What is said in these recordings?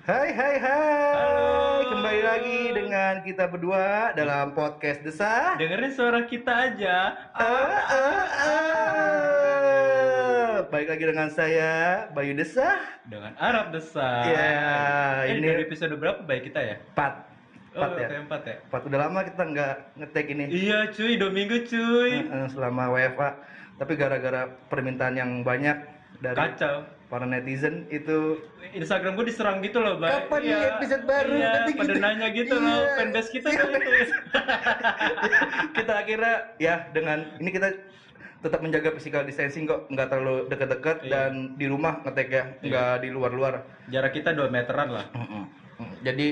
Hai hai hai Halo. Kembali lagi dengan kita berdua dalam podcast Desa Dengerin suara kita aja. Ah, ah, ah. Baik lagi dengan saya Bayu Desa Dengan Arab Desa. Ya, ini ini- dari episode berapa baik kita ya? 4 Oh, 4 ya keempat ya? 4 udah lama kita nggak ngetek ini Iya cuy, dua minggu cuy. Eh, selama WFA Tapi gara-gara permintaan yang banyak dari Kacau. para netizen itu Instagram gue diserang gitu loh, Bay. Kapan nih episode baru? Iya, Nanti pada gitu. nanya gitu Iya. loh, fanbase kita Iya. tuh itu. kita akhirnya ya dengan ini kita tetap menjaga physical distancing kok nggak terlalu deket-deket Iya. dan di rumah ngetek ya nggak di luar-luar Jarak kita 2 meteran lah. Mm. jadi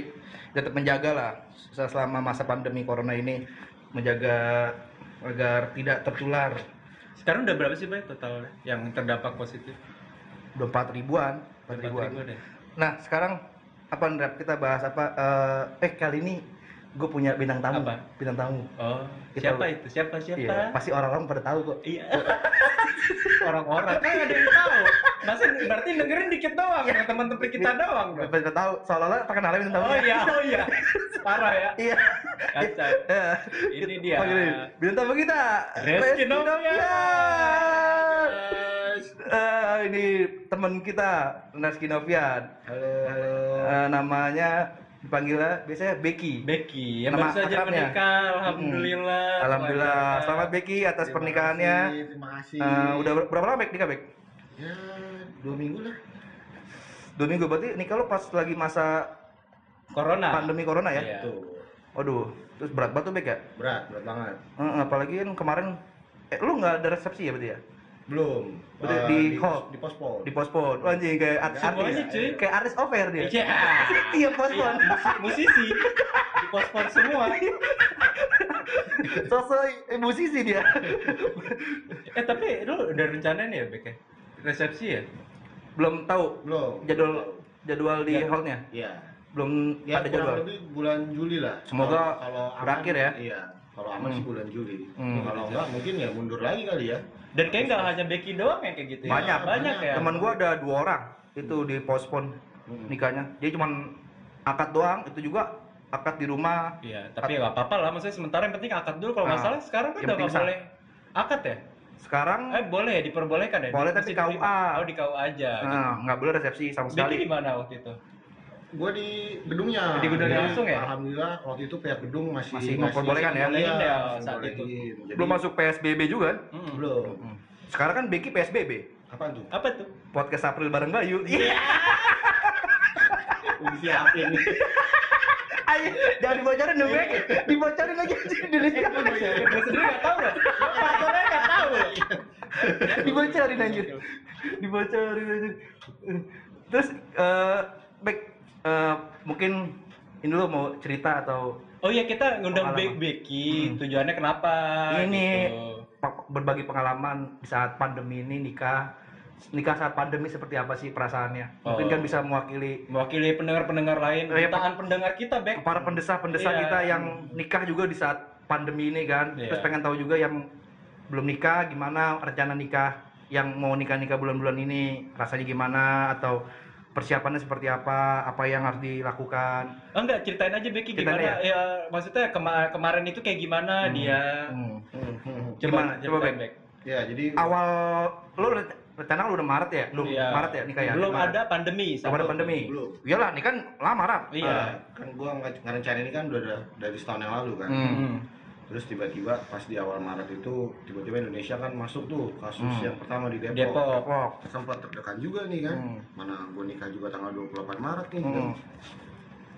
tetap menjaga lah selama masa pandemi corona ini menjaga agar tidak tertular Sekarang udah berapa sih, Bay, totalnya yang terdampak positif? udah empat ribuan empat ribuan 4.000 deh. nah sekarang apa Ndra? kita bahas apa eh, eh kali ini gue punya bintang tamu Apa? bintang tamu Oh, Kita- siapa itu? Siapa siapa? Iya, pasti orang-orang pada tahu kok Iya. Orang-orang kan ada yang tahu. Masa berarti dengerin dikit doang, yang teman-teman kita doang. dong. pada tahu seolah-olah terkenalnya bintang tamu Oh iya, oh iya. Parah ya. iya Kacau. Ya. Ini dia. Bintang tamu kita. Reski Novian. Eh, ini teman kita, Reski Novian. Halo, halo. Eh, namanya dipanggilnya biasanya Becky. Becky, yang Nama baru saja akrabnya. menikah, alhamdulillah. Alhamdulillah. Keluarga. Selamat Becky atas Terima pernikahannya. kasih, Terima kasih. Eh, udah ber- berapa lama nikah Bek? Ya, dua minggu lah. Dua minggu berarti nikah lo pas lagi masa Corona. pandemi corona ya? Iya. Tuh, Waduh, terus berat banget tuh Bek ya? berat, berat banget. Eh, apalagi kan kemarin eh lu nggak ada resepsi ya berarti ya? Belum. Berarti Eh, di di, hall? di pospon. Di postpone. Oh, anjing kayak artis. Semuanya, artis. cuy. Kayak artis over dia. Iya. Iya, postpone. Iya, musi- musisi. Di pospon semua. Sosok eh, musisi dia. Eh tapi lu udah rencana nih ya, Bek ya? Resepsi ya? Belum tahu Belum. jadwal jadwal di Ya. hallnya. Iya. Belum Ya, ada jadwal. lebih bulan Juli lah. Semoga Kalau- kalau aman, berakhir ya. Iya. Kalau aman Hmm. sih bulan Juli. Hmm. Kalau enggak mungkin ya mundur lagi kali ya. Dan kayaknya nggak hanya Becky doang yang kayak gitu ya. Banyak. Banyak ya. Teman gua ada dua orang itu di postpone Hmm. nikahnya. Dia cuman akad doang, itu juga akad di rumah. Iya, tapi nggak apa-apa lah. Maksudnya sementara yang penting akad dulu. Kalau nggak Ah, salah sekarang kan udah nggak boleh akad ya? Sekarang Eh boleh ya, diperbolehkan ya? Boleh, tapi. KUA. Oh di KUA aja. nah, nggak boleh resepsi sama sekali. di mana waktu itu? Gua di gedungnya. Di gedungnya langsung ya? Alhamdulillah waktu itu pihak gedung masih Masih memperbolehkan ya? Iya, ya, masih saat itu. Jadi, Belum masuk PSBB juga kan? Hmm. Belum. Hmm. Sekarang kan Becky PSBB. Apaan tuh? Apa tuh? Podcast April bareng Bayu. Iya. Disiapin nih. Ayo, jangan dibocorin dong, Bek. Dibocorin aja dulu. Gue sendiri nggak tahu loh. Gue faktornya nggak tahu loh. Dibocorin anjir dibocorin anjir terus eh Bek eh, mungkin ini lo mau cerita atau Oh iya kita ngundang. Be Becky. Hmm. Tujuannya kenapa? Ini- gitu. berbagi pengalaman di saat pandemi ini nikah nikah saat pandemi seperti apa sih perasaannya mungkin Oh. kan bisa mewakili mewakili pendengar-pendengar lain, Oh, iya, jutaan pendengar kita, Bek. para pendesa-pendesa Iya. kita yang nikah juga di saat pandemi ini kan Iya. terus pengen tahu juga yang belum nikah gimana rencana nikah yang mau nikah nikah bulan-bulan ini rasanya gimana atau persiapannya seperti apa apa yang harus dilakukan Oh, enggak, ceritain aja Becky Ceritain gimana ya. maksudnya kema- kemarin itu kayak gimana Hmm. dia. Hmm. Hmm, hmm. Coba Gimana? Coba, ceritain, Bek. Ya, jadi awal lo re- rencana lu udah Maret ya lu Iya. Maret ya nikah ya Belum Maret. ada pandemi. belum ada pandemi Belum. iyalah ini kan lama Rap Iya. Ah, kan gua nge- ngerencanain ini kan udah da- dari setahun yang lalu kan. Hmm. Hmm. Terus tiba-tiba pas di awal Maret itu tiba-tiba Indonesia kan masuk tuh kasus Hmm. yang pertama di Depok. Depok. Sempat tertekan juga nih kan. Hmm. Mana gua nikah juga tanggal 28 Maret nih. Hmm. Dan,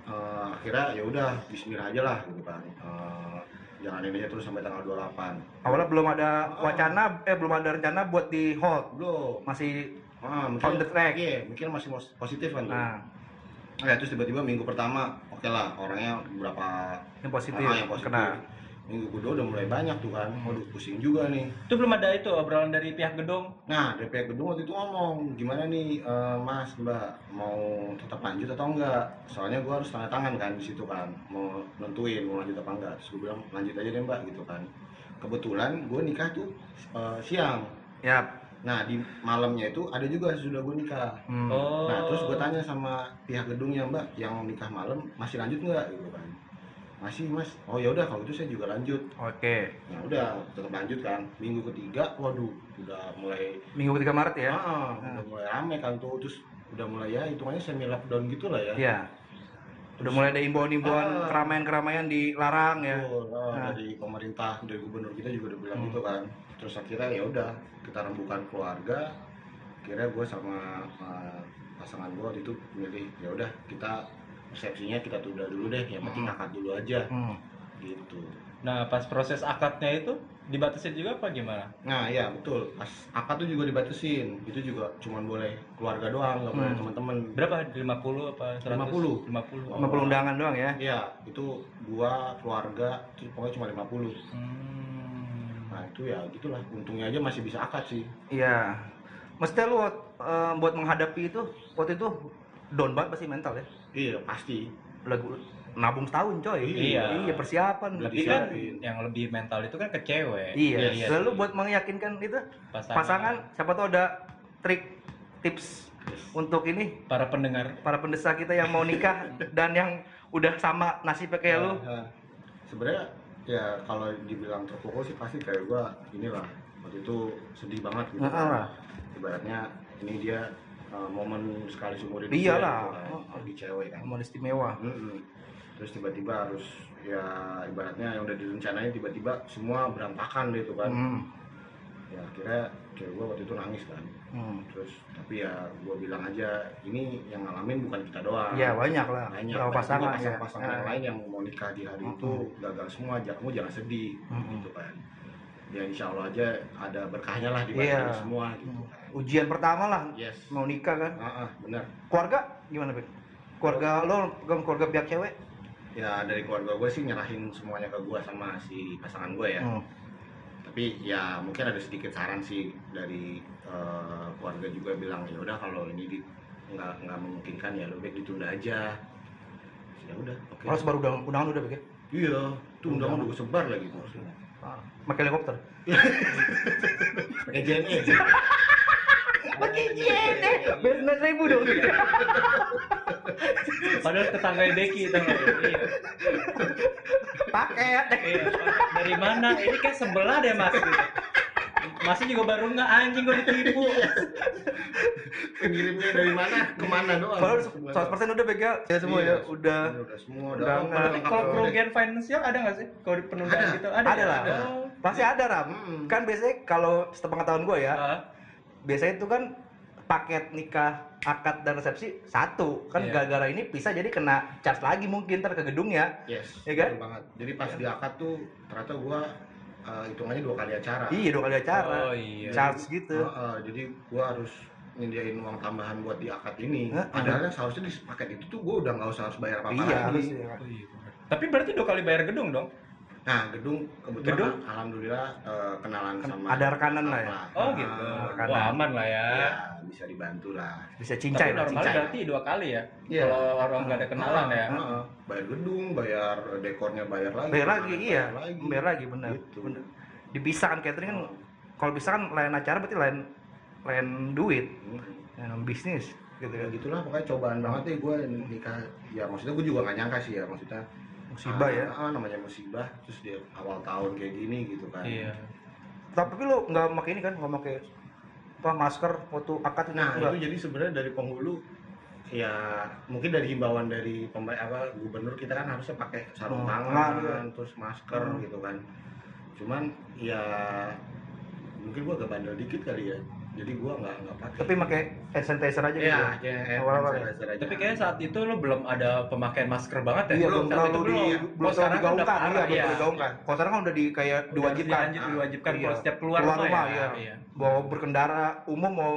eh, akhirnya ya udah Bismillah aja lah gitu kan. Eh, jangan ini aja terus sampai tanggal 28. awalnya belum ada wacana eh belum ada rencana buat di hold Belum. masih Ah, mungkin, On the track. Iya, mungkin masih positif kan. tuh. nah Ya, terus tiba-tiba minggu pertama, oke lah, orangnya berapa yang positif, ah, yang positif. kena Minggu kedua udah mulai banyak tuh kan. Waduh, pusing juga nih. Itu belum ada itu obrolan dari pihak gedung. Nah, dari pihak gedung waktu itu ngomong, gimana nih eh, Mas, Mbak, mau tetap lanjut atau enggak? Soalnya gua harus tanda tangan kan di situ kan, mau nentuin mau lanjut apa enggak. Terus gue bilang lanjut aja deh Mbak gitu kan. Kebetulan gue nikah tuh eh, siang, Ya. Nah di malamnya itu ada juga sudah gue nikah. Hmm. Oh. Nah terus gue tanya sama pihak gedungnya mbak yang nikah malam masih lanjut nggak gitu kan? Masih mas. Oh ya udah kalau itu saya juga lanjut. Oke. Nah udah tetap lanjut kan. Minggu ketiga, waduh udah mulai Minggu 3 Maret ya. ah, udah mulai rame kan tuh terus udah mulai ya hitungannya semi lockdown gitu lah ya. Iya. Udah mulai ada imbauan-imbauan Ah. keramaian-keramaian dilarang ya. Betul, ah, Nah. dari pemerintah dari gubernur kita juga udah bilang Hmm. gitu kan terus akhirnya ya udah kita rembukan keluarga akhirnya gue sama uh, pasangan gue itu milih ya udah kita resepsinya kita tunda dulu deh yang penting Hmm. akad dulu aja Hmm. gitu Nah, pas proses akadnya itu dibatasin juga apa gimana? nah ya betul pas akad tuh juga dibatasin itu juga cuman boleh keluarga doang nggak boleh Hmm. teman-teman Berapa? 50 apa 100? 50. 50. Sama undangan doang ya. ya itu gua keluarga terus pokoknya cuma 50 Hmm. nah itu ya gitulah untungnya aja masih bisa akad sih Iya. Mesti lu eh, buat menghadapi itu waktu itu down banget pasti mental ya. iya pasti Lagu nabung setahun coy. Iya. Iya persiapan. Tapi kan yang lebih mental itu kan ke cewek. Iya. Yes. Lalu buat meyakinkan itu Pasangan, pasangan siapa tahu ada trik tips untuk ini para pendengar. para pendesa kita yang mau nikah dan yang udah sama nasibnya kayak lu. Sebenarnya ya kalau dibilang terpukul sih pasti kayak gua inilah waktu itu sedih banget gitu Heeh lah. ibaratnya ini dia uh, momen sekali seumur hidup Iyalah. dia, gitu kan, bagi cewek kan Momen istimewa. Mm-mm. terus tiba-tiba harus ya ibaratnya yang udah direncanain tiba-tiba semua berantakan deh itu kan Hmm. ya akhirnya cewek gua waktu itu nangis kan Hmm. terus tapi ya gua bilang aja ini yang ngalamin bukan kita doang Iya banyak lah. banyak Berapa pasangan juga ya. yang Nah. lain yang mau nikah di hari itu gagal semua kamu jangan sedih Mm-mm. gitu kan ya insya Allah aja ada berkahnya lah di ini semua gitu. Ujian pertama lah yes. mau nikah kan. ah, ah, benar. Keluarga? Gimana, Bek? Keluarga lo, keluarga pihak cewek? ya dari keluarga gue sih nyerahin semuanya ke gue sama si pasangan gue ya. Hmm. tapi ya mungkin ada sedikit saran sih dari eh, keluarga juga bilang ya udah kalau ini di nggak nggak memungkinkan ya lebih baik ditunda aja. Ya udah oke. Kalau sebar undangan, undangan udah, Bek ya? iya tuh undangan. udah sebar lagi. Tuh Ah, Pakai helikopter. pakai JNE Pakai JNE. Biar sembilan ribu dong. Padahal tetangga Deki tau nggak? Iya. Pakai ya. Iya, dari mana? Ini kayak sebelah deh mas. Masnya juga baru nggak anjing gue ditipu. Pengirimnya dari mana ke mana doang Kalau 100% udah Bek ya? Ya semua Iya, ya, udah. udah semua udah Kalau kerugian finansial ada nggak sih? Kalau di penundaan Ada. gitu ada. Ada ya? lah. Oh. Pasti ada, Ram. Mm-mm. Kan biasanya kalau setengah gue ya, Ah, biasanya itu kan paket nikah, akad dan resepsi satu. Kan Iya. gara-gara ini bisa jadi kena charge lagi mungkin ntar ke gedungnya. yes Iya kan? banget jadi pas di akad tuh ternyata gua eh, hitungannya dua kali acara Iya, dua kali acara. Oh iya. Charge gitu. Heeh, jadi gua harus nyediain uang tambahan buat di akad ini Heeh. padahal kan seharusnya di paket itu tuh gua udah nggak usah harus bayar apa-apa Iya, lagi harus ya. Oh, iya. Tapi berarti dua kali bayar gedung dong? nah gedung kebetulan Gedung? alhamdulillah eh, kenalan Kan sama ada rekanan lah ya? Oh gitu. karena- Wah aman lah ya. ya bisa dibantu lah Bisa Tapi cincai lah, normal cincai. berarti dua kali ya. Iya. Kalau orang nggak ada kenalan ya. Heeh, bayar gedung bayar dekornya bayar lagi Bayar lagi, iya. bayar lagi. Bayar lagi, bener. Gitu. bener. Dipisahkan catering kan, kalau bisa kan lain acara berarti lain lain duit, Hmm. bisnis gitu ya kan. gitulah pokoknya cobaan banget deh gue nikah ya maksudnya gue juga gak nyangka sih ya maksudnya Musibah ya. ah, ah, namanya musibah terus dia awal tahun kayak gini gitu kan Iya. Tapi lo nggak pakai ini kan, nggak pakai apa masker waktu akad itu nah enggak? itu jadi sebenarnya dari penghulu ya mungkin dari himbauan dari pemerintah apa gubernur kita kan harusnya pakai sarung Hmm, tangan iya. terus masker Hmm. gitu kan cuman ya mungkin gue agak bandel dikit kali ya jadi gue nggak nggak pakai Tapi pakai hand sanitizer aja gitu. ya ya? ya Awal-awal ya? sanitizer aja. Tapi kayaknya saat itu lo belum ada pemakaian masker banget ya? Iya, belum Saat terlalu itu di belum. belum terlalu sekarang kan udah digaungkan, iya, belum iya. terlalu digaungkan. Kalau sekarang kan udah di kayak Udah diwajibkan. diwajibkan Iya. kalau setiap keluar, Keluar rumah, rumah, ya. iya. Iya. Bawa berkendara umum mau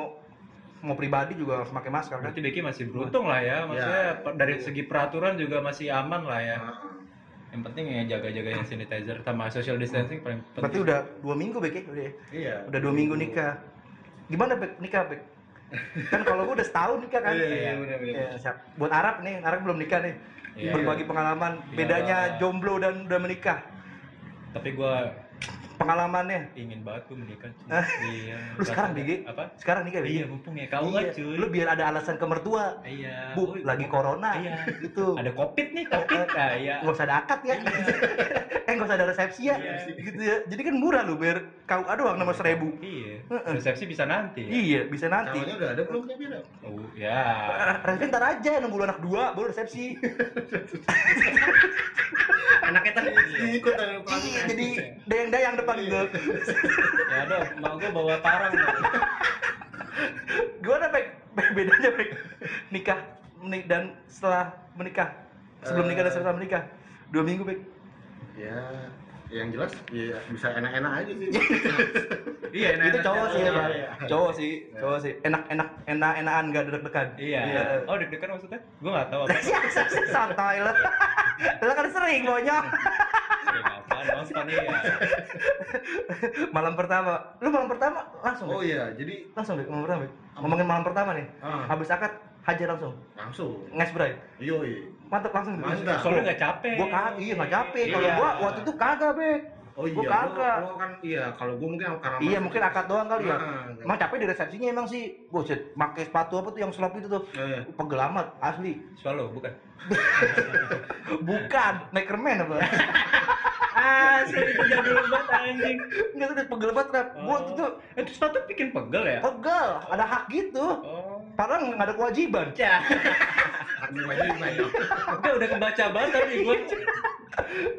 mau pribadi juga harus pakai masker kan. Berarti Becky masih beruntung lah ya, maksudnya Ya. dari segi peraturan juga masih aman lah ya. Yang penting ya jaga-jaga yang sanitizer sama social distancing paling penting. Berarti udah dua minggu Bek ya? Udah, ya? iya udah dua minggu nikah. Gimana Bek nikah Bek? kan kalau gue udah setahun nikah kan. Iya, iya. Iya, siap. Buat Arab nih, Arab belum nikah nih. Iya. Berbagi pengalaman Iya. bedanya jomblo dan udah menikah. Tapi gua pengalamannya Ingin banget gue menikah. cuy. Hah? Iya. Lu sekarang, Bigi? Apa? sekarang nikah Bek? Iya, mumpung ya kau Iya, cuy. lu biar ada alasan ke mertua Iya. bu Oh, lagi corona Iya. gitu Ada covid nih, covid. Nah, iya. nggak usah ada akad ya eh nggak usah ada resepsi ya Iya. gitu ya jadi kan murah lu biar kau uang nomor seribu Iya. Resepsi bisa nanti. ya? iya bisa nanti Calonnya udah ada belum punya Bira? Oh, ya. resepsi ntar aja nunggu lu anak dua baru resepsi Anaknya tadi ikut dari iya pelatihan. jadi dayang-dayang depan gitu Ya ada, mau gue bawa parang. gimana Pek? Be- bedanya Pek nikah menik dan setelah menikah sebelum nikah dan setelah menikah dua minggu Pek Ya, yang jelas ya bisa enak-enak aja sih. Iya, itu cowok sih ya Iya, bang iya. cowok sih cowok sih enak enak enak enakan gak deg-degan Iya. Oh, deg-degan maksudnya? Gue gak tahu apa. Ya, santai lah. Lah kan sering bonyok. Sering apa? Nonton ya. Malam pertama. Lu malam pertama langsung. Oh iya, jadi Langsung Bek, malam pertama. Ngomongin malam pertama nih. ah, Habis akad hajar langsung. langsung. Nges bray. Yoi. Mantap langsung. Mantap. Soalnya gak capek. Gua kagak, iya enggak capek. Kalau Iya. gua waktu itu kagak, Bek. Oh Gua iya, kagak. lo, lo kan iya, kalau gua mungkin karena Iya, mungkin akad doang kali ya. Nah, Emang capek di resepsinya emang sih. Buset, pakai sepatu apa tuh yang slop itu tuh. Iya. Pegel amat, asli. Swallow, bukan? Bukan, Neckerman apa? Ah, itu jadul banget anjing. Enggak tuh pegel banget, Rap. Gua tuh tuh Itu sepatu bikin pegel ya? pegel, ada hak gitu. Oh. Padahal nggak ada kewajiban. Ya. Banyak. Udah udah kebaca banget tadi gue.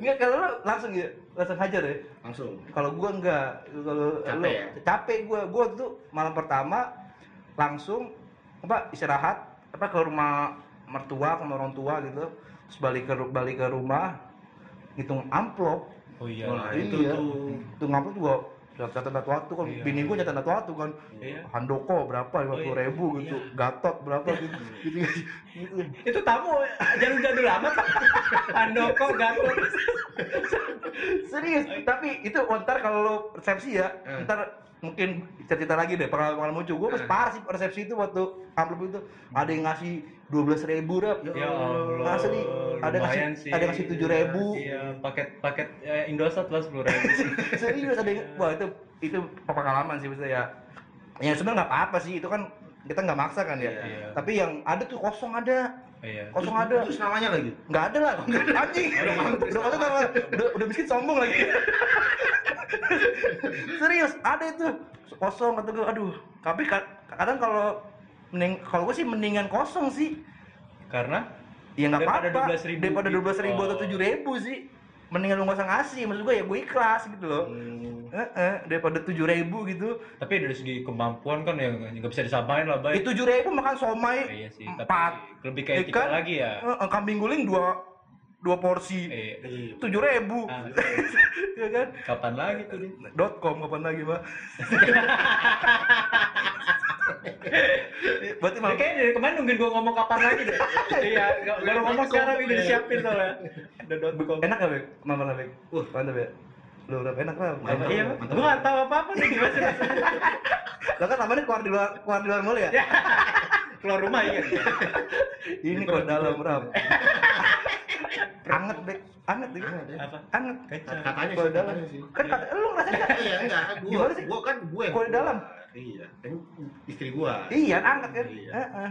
Enggak kalau lu langsung ya, langsung hajar ya. Langsung. Kalau gua enggak, kalau Capek lu ya? capek gua. Gua tuh malam pertama langsung apa istirahat apa ke rumah mertua ke rumah orang tua gitu. Terus balik ke balik ke rumah ngitung amplop. Oh iya. Iya. itu tuh. Hitung amplop juga catat catat waktu kan Iya. bini gua catat waktu kan Iya. handoko berapa lima puluh iya. ribu gitu gatot berapa gitu gitu, gitu. Itu tamu jadul-jadul amat. Handoko gatot. Serius, tapi itu oh, ntar kalau lo resepsi ya, Eh. ntar mungkin cerita lagi deh pengalaman lucu. Gue pas Eh. parah sih resepsi itu waktu amplop itu ada yang ngasih dua belas ribu rap. Ya Allah. Asli, ada yang ngasih- sih. ada yang ngasih 7.000. Iya, paket paket eh, Indosat lah sepuluh ribu. Serius ada yang, wah itu itu pengalaman sih maksudnya ya. Ya sebenarnya nggak apa-apa sih, itu kan kita nggak maksa kan ya. Iya. Tapi yang ada tuh kosong ada, Iya. kosong ada. Terus namanya lagi. nggak ada lah. Anjing. Udah udah udah, udah, udah miskin sombong lagi. Serius ada itu. Kosong kata gue aduh. Tapi ka- kadang kalau mending kalau gue sih mendingan kosong sih. Karena ya nggak Daripada apa-apa. 12.000 daripada dua belas ribu atau Oh. tujuh ribu sih mendingan lu nggak usah ngasih maksud gue ya gue ikhlas gitu loh Hmm. Heeh, daripada tujuh ribu gitu tapi dari segi kemampuan kan yang nggak bisa disamain lah di baik. tujuh ribu makan somai Iya sih, tapi empat lebih kayak Ikan. kita lagi ya. Heeh, kambing guling dua dua porsi Eh, Iya. tujuh ribu ah, ya kan kapan lagi tuh nih? dot com kapan lagi mbak berarti malah kayaknya dari kemarin nungguin gua ngomong kapan lagi deh. iya, baru ngomong sekarang ini disiapin soalnya. Enak gak bek mama lah bek Wah. mantap ya lu udah enak lah Mantap. iya, mantap. gua nggak tahu apa-apa nih gimana sih. lo kan namanya keluar di luar keluar di luar mulu ya Keluar rumah iya. ini keluar dalam ram anget bek anget ya. Apa? anget. Katanya keluar dalam sih. kan kata lu ngerasain nggak Iya, enggak, gua. Gimana sih? Gua kan gue. keluar di dalam Iya, kan istri gua. iya anget kan Iya. Heeh.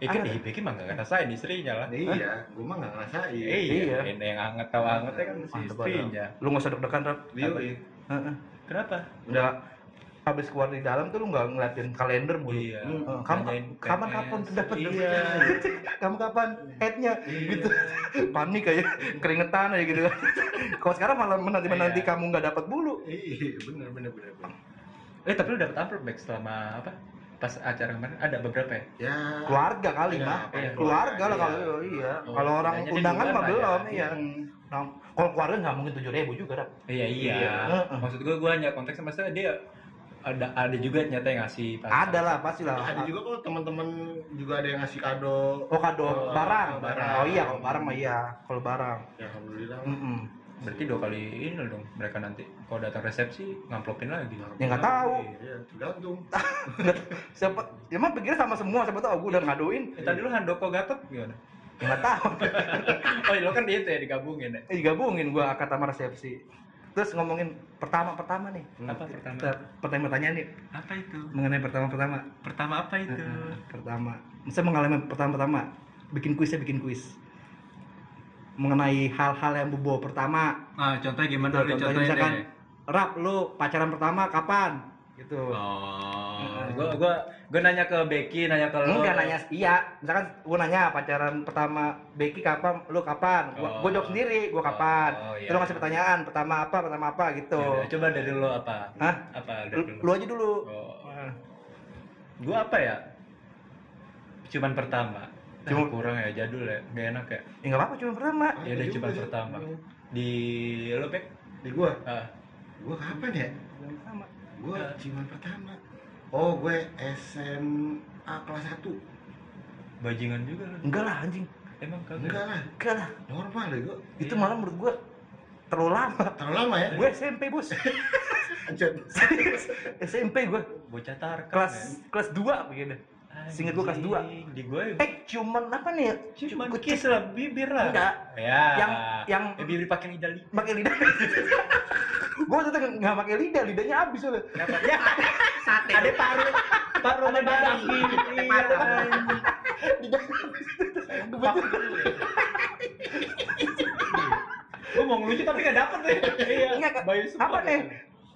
Ikan di Beki mah nggak ngerasain istrinya lah. Iya, gua mah enggak ngerasain. Iya, Iya. ini yang anget tahu angetnya kan si istrinya. lu nggak usah deg-degan rap Iya, Apa? iya. Heeh. Kenapa? udah habis keluar di dalam tuh lu nggak ngeliatin kalender mulu Iya. Hmm. Eh, kamu kapan kapan dapat Iya. kamu kapan headnya Iya. gitu panik kayak keringetan aja gitu kalau sekarang malah menanti menanti Iya. kamu nggak dapat bulu Iya, benar benar benar. benar. Eh tapi lu dapet amplop back selama apa? Pas acara kemarin ada beberapa ya? Ya. keluarga kali Iya, mah iya, keluarga lah iya. kalau iya Oh, kalau orang undangan mah ya. belum iya Hmm. Nah, kalau keluarga nggak mungkin tujuh ribu juga Rap. Iya iya. Iya. Maksud gue gue hanya konteksnya maksudnya dia ada ada juga ternyata yang ngasih pas- ada lah pasti lah Ada juga kok teman-teman juga ada yang ngasih kado. oh kado Oh, barang barang. oh iya kalau barang mah iya kalau barang Ya alhamdulillah. Mm-mm. Berarti dua kali ini dong mereka nanti kalau datang resepsi ngamplopin lagi. Ya, nggak tahu. Iya, tergantung. siapa ya mah pikirnya sama semua siapa tahu gue udah ngaduin Eh, tadi lu Handoko Gatot gimana? ya nggak tahu oh iya lo kan itu ya digabungin ya. eh, digabungin gua akad sama resepsi terus ngomongin pertama pertama nih Apa pertama? Pertanyaan nih Apa itu? mengenai pertama pertama Pertama apa itu? pertama saya mengalami pertama pertama bikin kuis ya bikin kuis mengenai hal-hal yang berbau pertama Ah, contohnya gimana? Tuh, Lu contohnya contohin misalkan deh. rap lu pacaran pertama kapan gitu Oh, gua gua gua nanya ke Becky, nanya ke lo. enggak nanya iya misalkan gua nanya pacaran pertama Becky kapan lu kapan gua, gua Oh. jawab sendiri gua kapan Oh, iya. terus ngasih pertanyaan pertama apa pertama apa gitu Ya udah, coba dari lo apa? Hah? Apa dari lu, lu aja dulu Oh. Nah, Gua apa ya? Cuman pertama. Nah, Cuma- kurang ya, jadul ya, gak enak ya. ya nggak apa-apa cuma pertama Ya udah cuman sih. pertama. Di lo Bek? Di gua, Ah, gua kapan ya? Cuma pertama Gua Ya. ciuman pertama. Oh, gue SMA kelas 1. bajingan juga lo. enggak lah anjing Emang kagak? Enggak lah, enggak lah normal ya gua. itu Iya. malah menurut gua terlalu lama Terlalu lama ya? gue SMP bos Anjir. SMP gue Bocah tarkam kelas ya. kelas 2 begini Seinget gua kelas dua. Anjing, Di gue eh cuman apa nih ya cuman Kucing. kiss lah, bibir lah. Enggak. Ya. Yang- yang- eh, bibir pakai lidah li. pakai lidah gue tuh nggak pakai lidah lidahnya habis soalnya Ya. Ada paru. Paru sama darah. Iya. lidah Gue mau ngelucu tapi gak dapet deh. Iya. Apa nih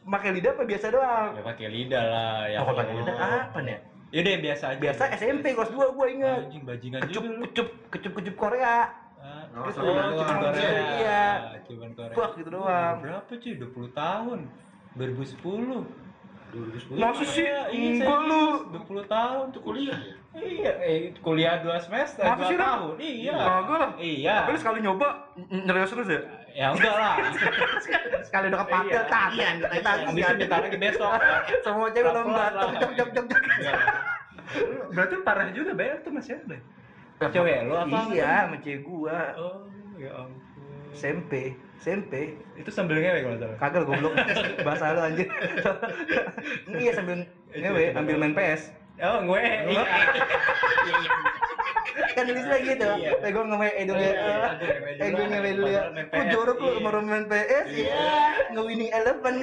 pakai lidah apa biasa doang Ya pakai lidah lah. Ya. oh pakai lidah apa nih Yaudah yang biasa aja. biasa SMP kelas 2 gue inget Anjing bajingan kecup juga kecup kecup kecup Korea Ah, Oh, gitu. cuman Oh, cuman. Korea. Iya. Cuman Korea. Fuck, gitu doang. Berapa cuy? 20 tahun. 2010. 2010. Masa sih? Iya, iya, lu. 20 tahun Itu kuliah ya? Iya, eh, kuliah 2 semester, Masa 2 sih, tahun. Iya. Kagak lah. Iya. Tapi sekali nyoba nyerius terus ya? Ya enggak lah. Sekali udah kepanggil Iya. tak. Iya, kita iya. Habis itu minta lagi besok. Semua cewek udah jam jam jam. Enggak lah. Berarti parah juga bayar tuh Mas ya? Cewek lu apa? Iya, sama cewek gua. Oh, ya ampun. SMP, SMP. Itu sambil ngewe kalau salah. Kagak goblok. Bahasa lu anjir. Iya sambil ngewe, ambil main PS. Oh, gue. Iya. Kan sini gitu. Iya. Eh gua ngewe dulu ya. Gua Eh gua ngewe dulu ya. Gua PS, jorok lu iya. baru main PS. Iya, nge-winning eleven.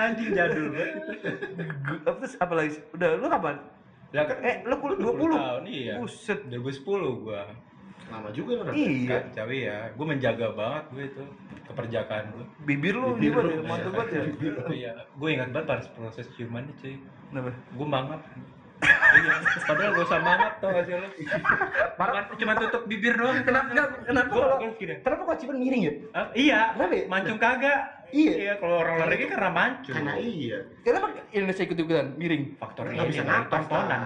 Anjing jadul banget Terus apa lagi? Udah, lu kapan? Ya kan Eh, lu kuliah 20? tahun iya. Buset. 2010 gua. Lama juga lu. Iya. Kacau ya. Gua menjaga banget gue itu keperjakaan gue. Bibir lu Bibir lu. ya? Mantap banget ya. Iya, gue ingat banget pas proses ciumannya cuy. Kenapa? Gue mangap. Iya, padahal gak usah mangap tau gak sih lo? Cuma tutup bibir doang. Kenapa kenapa kenapa Gua- kalau kenapa kok cipan miring ya? Iya, Kenapa ya? mancung kagak. Iya. kalau orang luar negeri karena mancung. Karena iya. Kenapa Indonesia ikut ikutan miring? Faktor Nggak ini bisa napas, tontonan.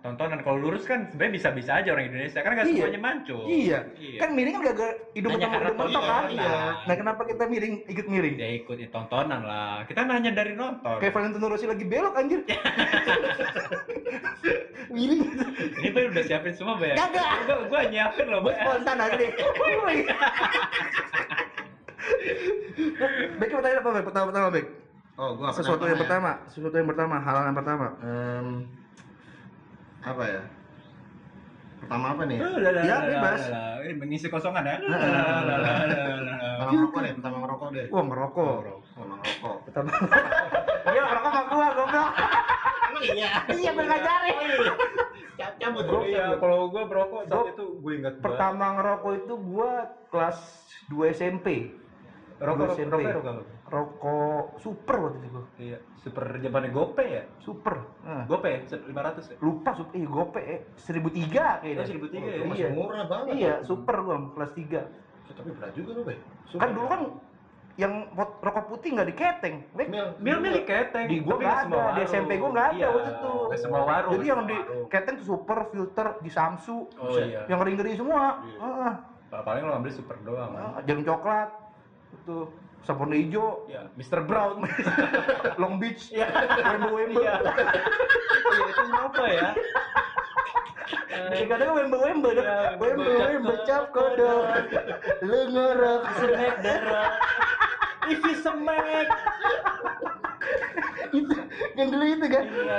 Tontonan kalau lurus kan sebenarnya bisa-bisa aja orang Indonesia kan nggak Iya. semuanya mancung. Iya. Iya. Kan miring kan gara-gara hidung Hanya mentok karena mentok kan? Iya. Nah, kenapa kita miring ikut miring? Ya ikut ya, tontonan lah. Kita nanya dari nonton. Kayak Valentino Rossi lagi belok anjir. miring. Ini Bay udah siapin semua, Bay. Kagak. Gua, gua nyiapin loh, Gue Bay. spontan aja deh. Bek mau tanya apa Bek? Pertama-pertama Bek. Oh, gua Sesuatu yang ya? pertama, sesuatu yang pertama, hal yang pertama. Em, apa ya? Pertama apa nih? Oh, lah, Ya, bebas. Ini mengisi kosongan ya. Nah. Pertama ngerokok deh, pertama ngerokok deh. Wah, ngerokok. Oh, ngerokok. Pertama. Iya, ngerokok sama gua, goblok. Emang iya. Iya, gue ngajarin. Cabut Oh iya, kalau gua merokok saat Gua- itu gue ingat banget. Pertama ngerokok itu gua kelas 2 SMP. rokok SMP. rokok rokok super waktu itu gua. Iya, super zamannya Gope ya? Super. Nah. Gope ya? 500 ya? Lupa super, eh gope eh 1003 kayaknya. Oh, 1003 ya? Masih Iya. murah banget. Iya, super gua kelas 3. Ya, Tapi berat juga lu, Be. Kan dulu kan yang pot- rokok putih nggak diketeng. Bek, Mil, Mil mil di keteng. Di gua nggak ada, di. SMP gua nggak ada Iya, waktu itu. semua warung. Jadi yang di keteng tuh super filter di Samsu. Oh iya. Yang ngeri-ngeri semua. Iya. Heeh. Paling lo ambil super doang. Ah, jarum coklat. Itu sabun hijau, Ya, Mr. Brown. Long Beach, Iya. Wembe Wembe. Iya. Iya, itu apa ya? Eh, Kadang Wembe dah. Iya, Wembe Wembe Wembe cap kodok. Lu ngorok. Snack darah. Isi semek. itu yang dulu itu kan. Iya.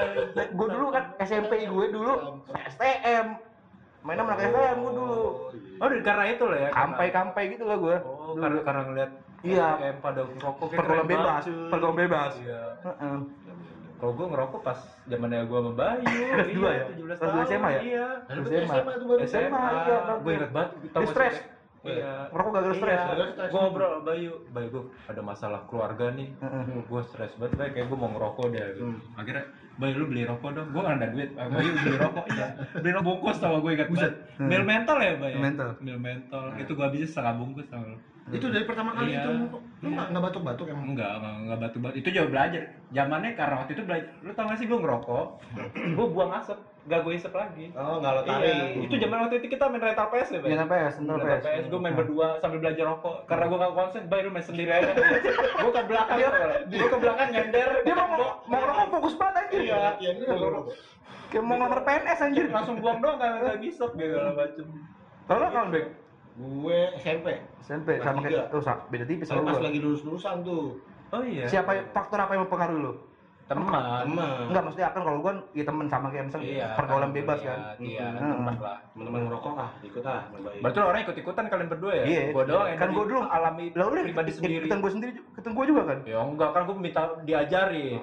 Gue dulu kan SMP gue dulu STM. mainnya anak STM gue dulu Oh, karena itu lah ya. kampai-kampai gitu lah gue Oh, karena karena ngeliat Iya. STM pada ngerokok pergaulan bebas pergaulan bebas Iya. Heeh. Kalau gue ngerokok pas zamannya gue sama Bayu. Kelas dua ya? 17 Kelas dua tahun. SMA ya? Iya. SMA. SMA baru SMA, iya, Gue inget banget. tau Dia gak sih, stres. Iya. ngerokok gak stres Iya. Stres. Gue ngobrol Bayu. Bayu gue ada masalah keluarga nih. Heeh. Gue stres banget. Bayu kayak gue mau ngerokok deh. Gitu. Hmm. Akhirnya Bayu lu beli rokok dong. Gue gak ada duit. Bayu beli rokok. Iya. Beli rokok bungkus sama gue ingat banget. Mil mental ya Bayu? Mil mental. Mil mental. Itu gue habisin setengah bungkus sama lu. Itu dari pertama kali Iya. itu lu nggak nggak batuk-batuk emang? Enggak, enggak, enggak batu-batu. Itu juga belajar. Zamannya karena waktu itu belajar. Lu tau gak sih gue ngerokok, gue buang asap, gak gue isep lagi. Oh nggak lo Iya, tarik. itu zaman waktu itu kita main rental PS ya, Bay? Iya, PS, rental Rental PS. PS, gue main berdua sambil belajar rokok. Karena gue gak konsen, Bay, lu main sendiri aja. gue ke belakang, gue ke belakang nyender. dia mau mau ngerokok fokus banget anjir Iya. Iya, nggak kayak mau ngelamar PNS anjir Langsung buang doang, gak, gak ngisep, gitu, macem. kalau Bek Gue SMP. SMP sama Kelas kayak tuh sa- beda tipis sama pas gua lagi lulus-lulusan tuh. Oh iya. siapa faktor apa yang mempengaruhi lu Teman. Teman. enggak maksudnya kan kalau gua ya temen sama kayak misalnya Iya. pergaulan kan, bebas iya, kan Iya, Hmm. tempat lah. Teman-teman ngerokok ah, ikut ah. Berarti lo orang ikut-ikutan kalian berdua ya? Iya. Gua doang yang Kan gua dulu alami udah pribadi sendiri. ketemu gua sendiri ketemu gua juga kan Ya enggak kan gue minta diajarin.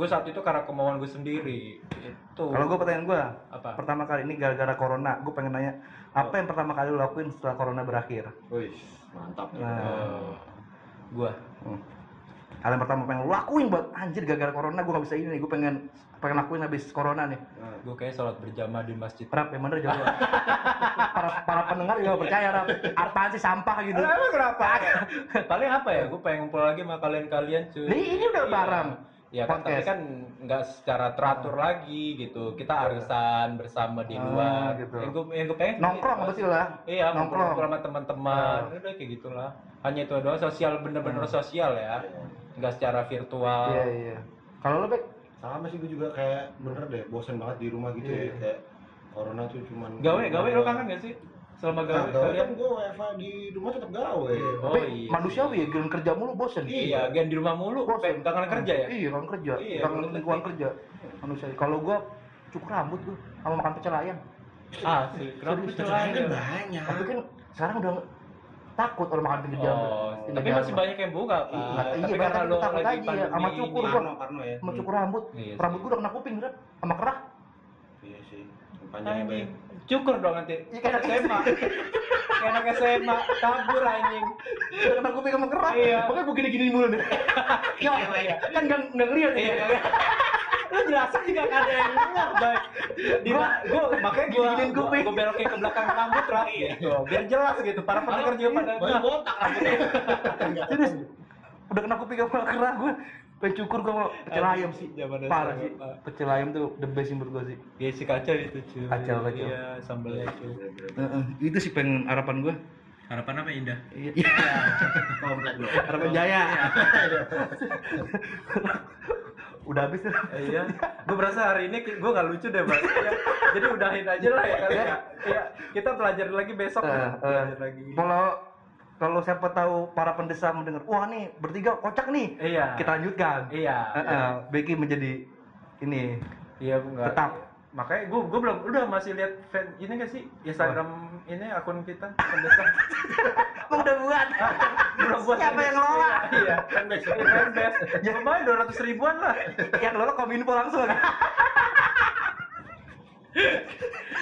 Gue saat itu karena kemauan gue sendiri. Itu. kalau gua pertanyaan gua apa? pertama kali ini gara-gara corona gua pengen nanya apa yang pertama kali lu lakuin setelah corona berakhir Wih, mantap. Nah. Oh, gua Hmm. hal yang pertama pengen lu lakuin buat anjir gara-gara corona gua gak bisa ini nih gua pengen pengen lakuin habis corona nih Nah, gue kayak sholat berjamaah di masjid. Rap, yang bener jawab. para, para pendengar juga percaya, Rap. Apaan sih sampah gitu? Emang kenapa? Paling apa ya? Gue pengen ngumpul lagi sama kalian-kalian cuy. Nih, ini udah Iya. Ya kan, tapi kan nggak secara teratur lagi gitu. Kita arisan bersama di Ah, luar. gitu. Yang gue yang gue pengen Nongkrong apa sih lah? Iya, Nongkrong. sama teman-teman. Udah kayak gitulah. Hanya itu doang sosial bener-bener sosial ya. Nggak secara virtual. Iya, iya. Kalau lo, Bek? sama sih gue juga kayak bener deh, bosen banget di rumah gitu Iya. ya. Kayak corona tuh cuman Gawe, gawe lo kangen gak sih? Selama gawe, Nah, gawe kalian? kan gue WFA di rumah tetap gawe. Oh, Tapi iya. manusiawi ya, giliran kerja mulu bosen. Iya, gen di rumah mulu, Bosen. kangen kerja ya? Iya, kangen kerja. Iya, kangen lingkungan kerja. Manusia. Kalau gua cukur rambut gua sama makan pecel ayam. Ah, sih. Kenapa pecel Kan ayam? banyak. Tapi kan sekarang udah takut kalau makan pinggir jalan. Oh, tapi jalan. masih banyak yang buka, Pak. Iya, tapi iya, karena lo takut lagi aja, pandemi sama ini. cukur gua. Ya. Mau cukur rambut, Iya rambut gua udah kena kuping, Rap. Sama kerah. Iya sih. Panjangnya Anjing. Cukur dong nanti. Iya, Kayak kayak SMA. Kayak anak SMA, kabur anjing. Udah kena kuping sama kerah. Iya. Makanya gua gini-gini mulu nih. Ya, Iya. kan nggak nggak ngeliat Iya. ya. Lu jelasin juga gak ada yang dengar, baik. Di Gua- gua makanya gini-giniin gua, kuping. gua belokin ke belakang rambut lah gitu. Biar jelas gitu. Para pendengar juga pada botak rambutnya. Serius. Udah kena kuping sama kerah gua. Pengen cukur gua mau pecel ayam sih. zaman Parah sih. Pecel ayam tuh the best menurut gua sih. Ya si kacau itu cuy. Kacau, kacau. Iya, sambelnya cuy. Heeh, itu sih pengen harapan gua. Harapan apa indah? Iya. Komplek dong. Harapan jaya. Udah habis tuh. iya, gue berasa hari ini gue gak lucu deh, Bang. Ya, jadi udahin aja lah ya kali ya. Iya, kita pelajari lagi besok Eh, ya. eh, Belajar lagi. Kalau kalau siapa tahu para pendesa mendengar, wah nih bertiga kocak nih. Iya. Kita lanjutkan. Iya. Heeh, Becky menjadi ini Iya, enggak. tetap. Makanya gue gue belum udah masih lihat fan ini gak sih Instagram ini akun kita pendesa. Udah buat. belum buat Siapa yang ngelola? Iya, fanbase. Iya, fanbase. Ya lumayan 200 ribuan lah. Yang lo kominfo langsung.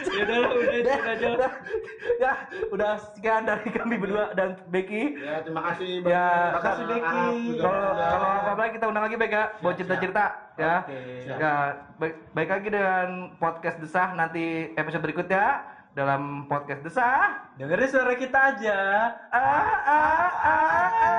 Ya udah udah aja ya, udah sekian dari kami berdua dan Becky. Ya, terima kasih Ya, makasih, Becky. Kalau kalau apa lagi kita undang lagi Bek ya, buat cerita-cerita ya. Oke. Ya, baik, baik lagi dengan podcast Desah nanti episode berikutnya dalam podcast Desah. Dengerin suara kita aja. Ah, ah.